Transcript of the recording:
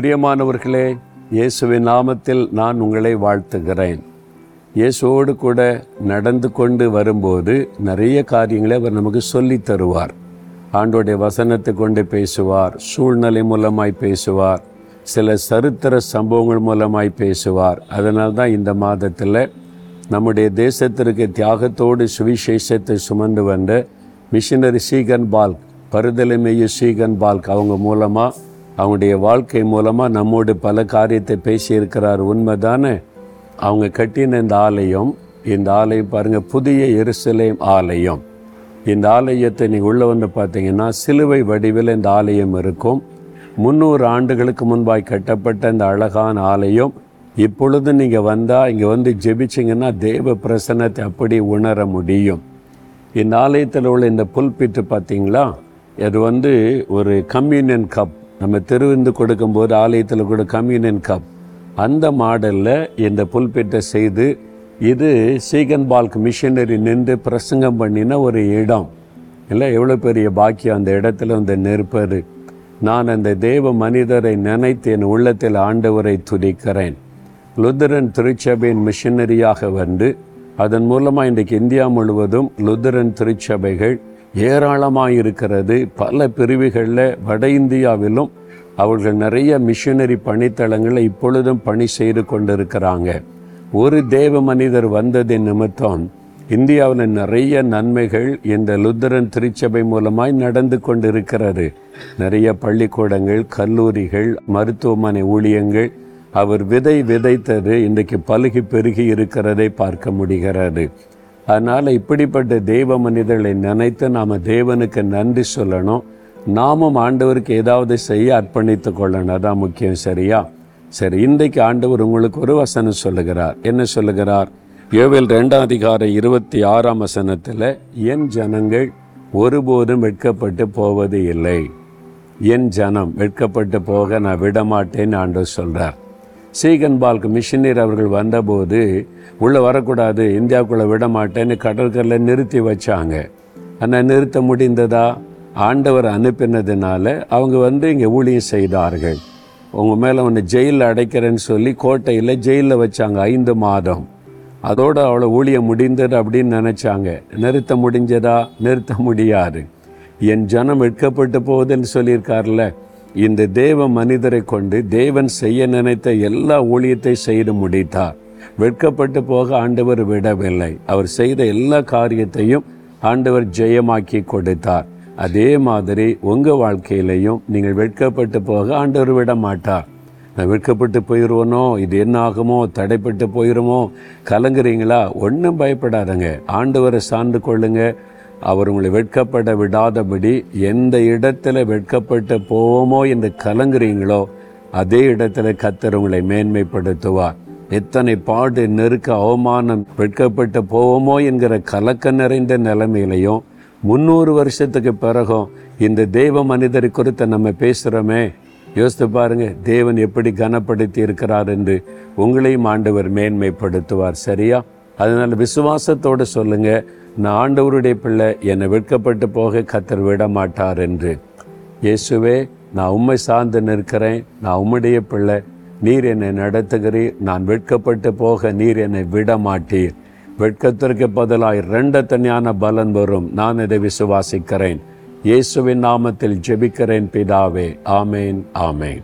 பிரியமானவர்களே இயேசுவின் நாமத்தில் நான் உங்களை வாழ்த்துகிறேன். இயேசுவோடு கூட நடந்து கொண்டு வரும்போது நிறைய காரியங்களை அவர் நமக்கு சொல்லி தருவார். ஆண்டோடைய வசனத்தை கொண்டு பேசுவார் சூழ்நிலை மூலமாய் பேசுவார் சில சரித்திர சம்பவங்கள் மூலமாய் பேசுவார். அதனால் தான் இந்த மாதத்தில் நம்முடைய தேசத்திற்கு தியாகத்தோடு சுவிசேஷத்தை சுமந்து வந்த மிஷினரி சீகன் பால்க் பருதலைமையு சீகன் பால்க் அவங்க மூலமாக அவங்களுடைய வாழ்க்கை மூலமாக நம்மோடு பல காரியத்தை பேசியிருக்கிறார். உண்மைதானே? அவங்க கட்டின இந்த ஆலயம் இந்த ஆலயம் பாருங்கள் புதிய எருசலேம் ஆலயம். இந்த ஆலயத்தை நீங்கள் உள்ளே வந்து பார்த்தீங்கன்னா சிலுவை வடிவில் இந்த ஆலயம் இருக்கும். முந்நூறு ஆண்டுகளுக்கு முன்பாய் கட்டப்பட்ட இந்த அழகான ஆலயம். இப்பொழுது நீங்கள் வந்தால் இங்கே வந்து ஜெபிச்சிங்கன்னா தேவ பிரசன்னத்தை அப்படி உணர முடியும். இந்த ஆலயத்தில் உள்ள இந்த புல்பிட்டு பார்த்தீங்களா? அது வந்து ஒரு கம்யூனியன் கப். நம்ம தெருவிந்து கொடுக்கும்போது ஆலயத்தில் கூட கம்யூனியன் கப். அந்த மாடலில் இந்த புல்பெட்டை செய்து இது சீகன் பால்க் மிஷினரி நின்று பிரசங்கம் பண்ணின ஒரு இடம். இல்லை எவ்வளோ பெரிய பாக்கியம் அந்த இடத்துல வந்து நிற்பது. நான் அந்த தேவ மனிதரை நினைத்து என் உள்ளத்தில் ஆண்டவரை துதிக்கிறேன். லுத்தரன் திருச்சபையின் மிஷினரியாக வந்து அதன் மூலமாக இன்றைக்கு இந்தியா முழுவதும் லுத்தரன் திருச்சபைகள் ஏராளமாக இருக்கிறது பல பிரிவுகளில் வட இந்தியாவிலும் அவர்கள் நிறைய மிஷினரி பணித்தளங்களை இப்பொழுதும் பணி செய்து கொண்டிருக்கிறாங்க. ஒரு தேவ மனிதர் வந்ததின் நிமித்தம் இந்தியாவில் நிறைய நன்மைகள் இந்த லுத்தரன் திருச்சபை மூலமாய் நடந்து கொண்டிருக்கிறது. நிறைய பள்ளிக்கூடங்கள் கல்லூரிகள் மருத்துவமனை ஊழியங்கள் அவர் விதை விதைத்தது இன்றைக்கு பலுகி பெருகி இருக்கிறதை பார்க்க முடிகிறது. அதனால் இப்படிப்பட்ட தெய்வ மனிதர்களை நினைத்து நாம் தேவனுக்கு நன்றி சொல்லணும். நாமும் ஆண்டவருக்கு ஏதாவது செய்ய அர்ப்பணித்து கொள்ளணும். அதான் முக்கியம் சரியா? சரி இன்றைக்கு ஆண்டவர் உங்களுக்கு ஒரு வசனம் சொல்லுகிறார். என்ன சொல்லுகிறார்? ஏவில் ரெண்டாம் அதிகார இருபத்தி ஆறாம் வசனத்தில் என் ஜனங்கள் ஒருபோதும் வெட்கப்பட்டு போவது இல்லை. என் ஜனம் வெட்கப்பட்டு போக நான் விடமாட்டேன்னு ஆண்டவர் சொல்கிறார் சீகன் பால்க் மிஷினரி அவர்கள் வந்தபோது உள்ளே வரக்கூடாது இந்தியாவுக்குள்ளே விட மாட்டேன்னு கடற்கரையில் நிறுத்தி வச்சாங்க. ஆனால் நிறுத்த முடிந்ததா? ஆண்டவர் அனுப்பினதுனால அவங்க வந்து இங்கே ஊழியம் செய்தார்கள். உங்கள் மேலே ஒன்று ஜெயிலில் அடைக்கிறேன்னு சொல்லி கோட்டையில் ஜெயிலில் வச்சாங்க ஐந்து மாதம். அதோடு அவ்வளோ ஊழியம் முடிந்தது அப்படின்னு நினச்சாங்க. நிறுத்த முடிஞ்சதா? நிறுத்த முடியாது. என் ஜனம் வெட்கப்பட்டு போகுதுன்னு சொல்லியிருக்கார்ல இந்த தேவ மனிதரை கொண்டு தேவன் செய்ய நினைத்த எல்லா ஊழியத்தை செய்து முடித்தார். வெட்கப்பட்டு போக ஆண்டவர் விடவில்லை. அவர் செய்த எல்லா காரியத்தையும் ஆண்டவர் ஜெயமாக்கி கொடுத்தார். அதே மாதிரி உங்கள் வாழ்க்கையிலையும் நீங்கள் வெட்கப்பட்டு போக ஆண்டவர் விட மாட்டார் நான் வெட்கப்பட்டு போயிடுவனோ இது என்ன ஆகுமோ? தடைப்பட்டு போயிடுமோ கலங்குறீங்களா? ஒன்றும் பயப்படாதங்க. ஆண்டவரை சார்ந்து கொள்ளுங்கள் அவர் உங்களை வெட்கப்பட விடாதபடி எந்த இடத்துல வெட்கப்பட்டு போவோமோ என்று கலங்குறீங்களோ அதே இடத்துல கத்தர் உங்களை மேன்மைப்படுத்துவார். எத்தனை பாடு நெருக்க அவமானம் வெட்கப்பட்டு போவோமோ என்கிற கலக்க நிறைந்த நிலைமையிலையும் முந்நூறு வருஷத்துக்கு பிறகும் இந்த தெய்வ மனிதர் குறித்து நம்ம பேசுகிறோமே யோசித்து பாருங்க தேவன் எப்படி கனப்படுத்தி இருக்கிறார் என்று உங்களையும் ஆண்டவர் மேன்மைப்படுத்துவார் சரியா? அதனால் விசுவாசத்தோடு சொல்லுங்கள் நான் ஆண்டவருடைய பிள்ளை என்னை வெட்கப்பட்டு போக கத்தர் விட மாட்டார் என்று. இயேசுவே நான் உண்மை சார்ந்து நிற்கிறேன் நான் உம்முடைய பிள்ளை நீர் என்னை நடத்துகிறீர் நான் வெட்கப்பட்டு போக நீர் என்னை விட மாட்டீர் வெட்கத்திற்கு பதிலாய் ரெண்டத்தனியான பலன் வரும் நான் இதை விசுவாசிக்கிறேன். இயேசுவின் நாமத்தில் ஜெபிக்கிறேன் பிதாவே. ஆமேன் ஆமேன்.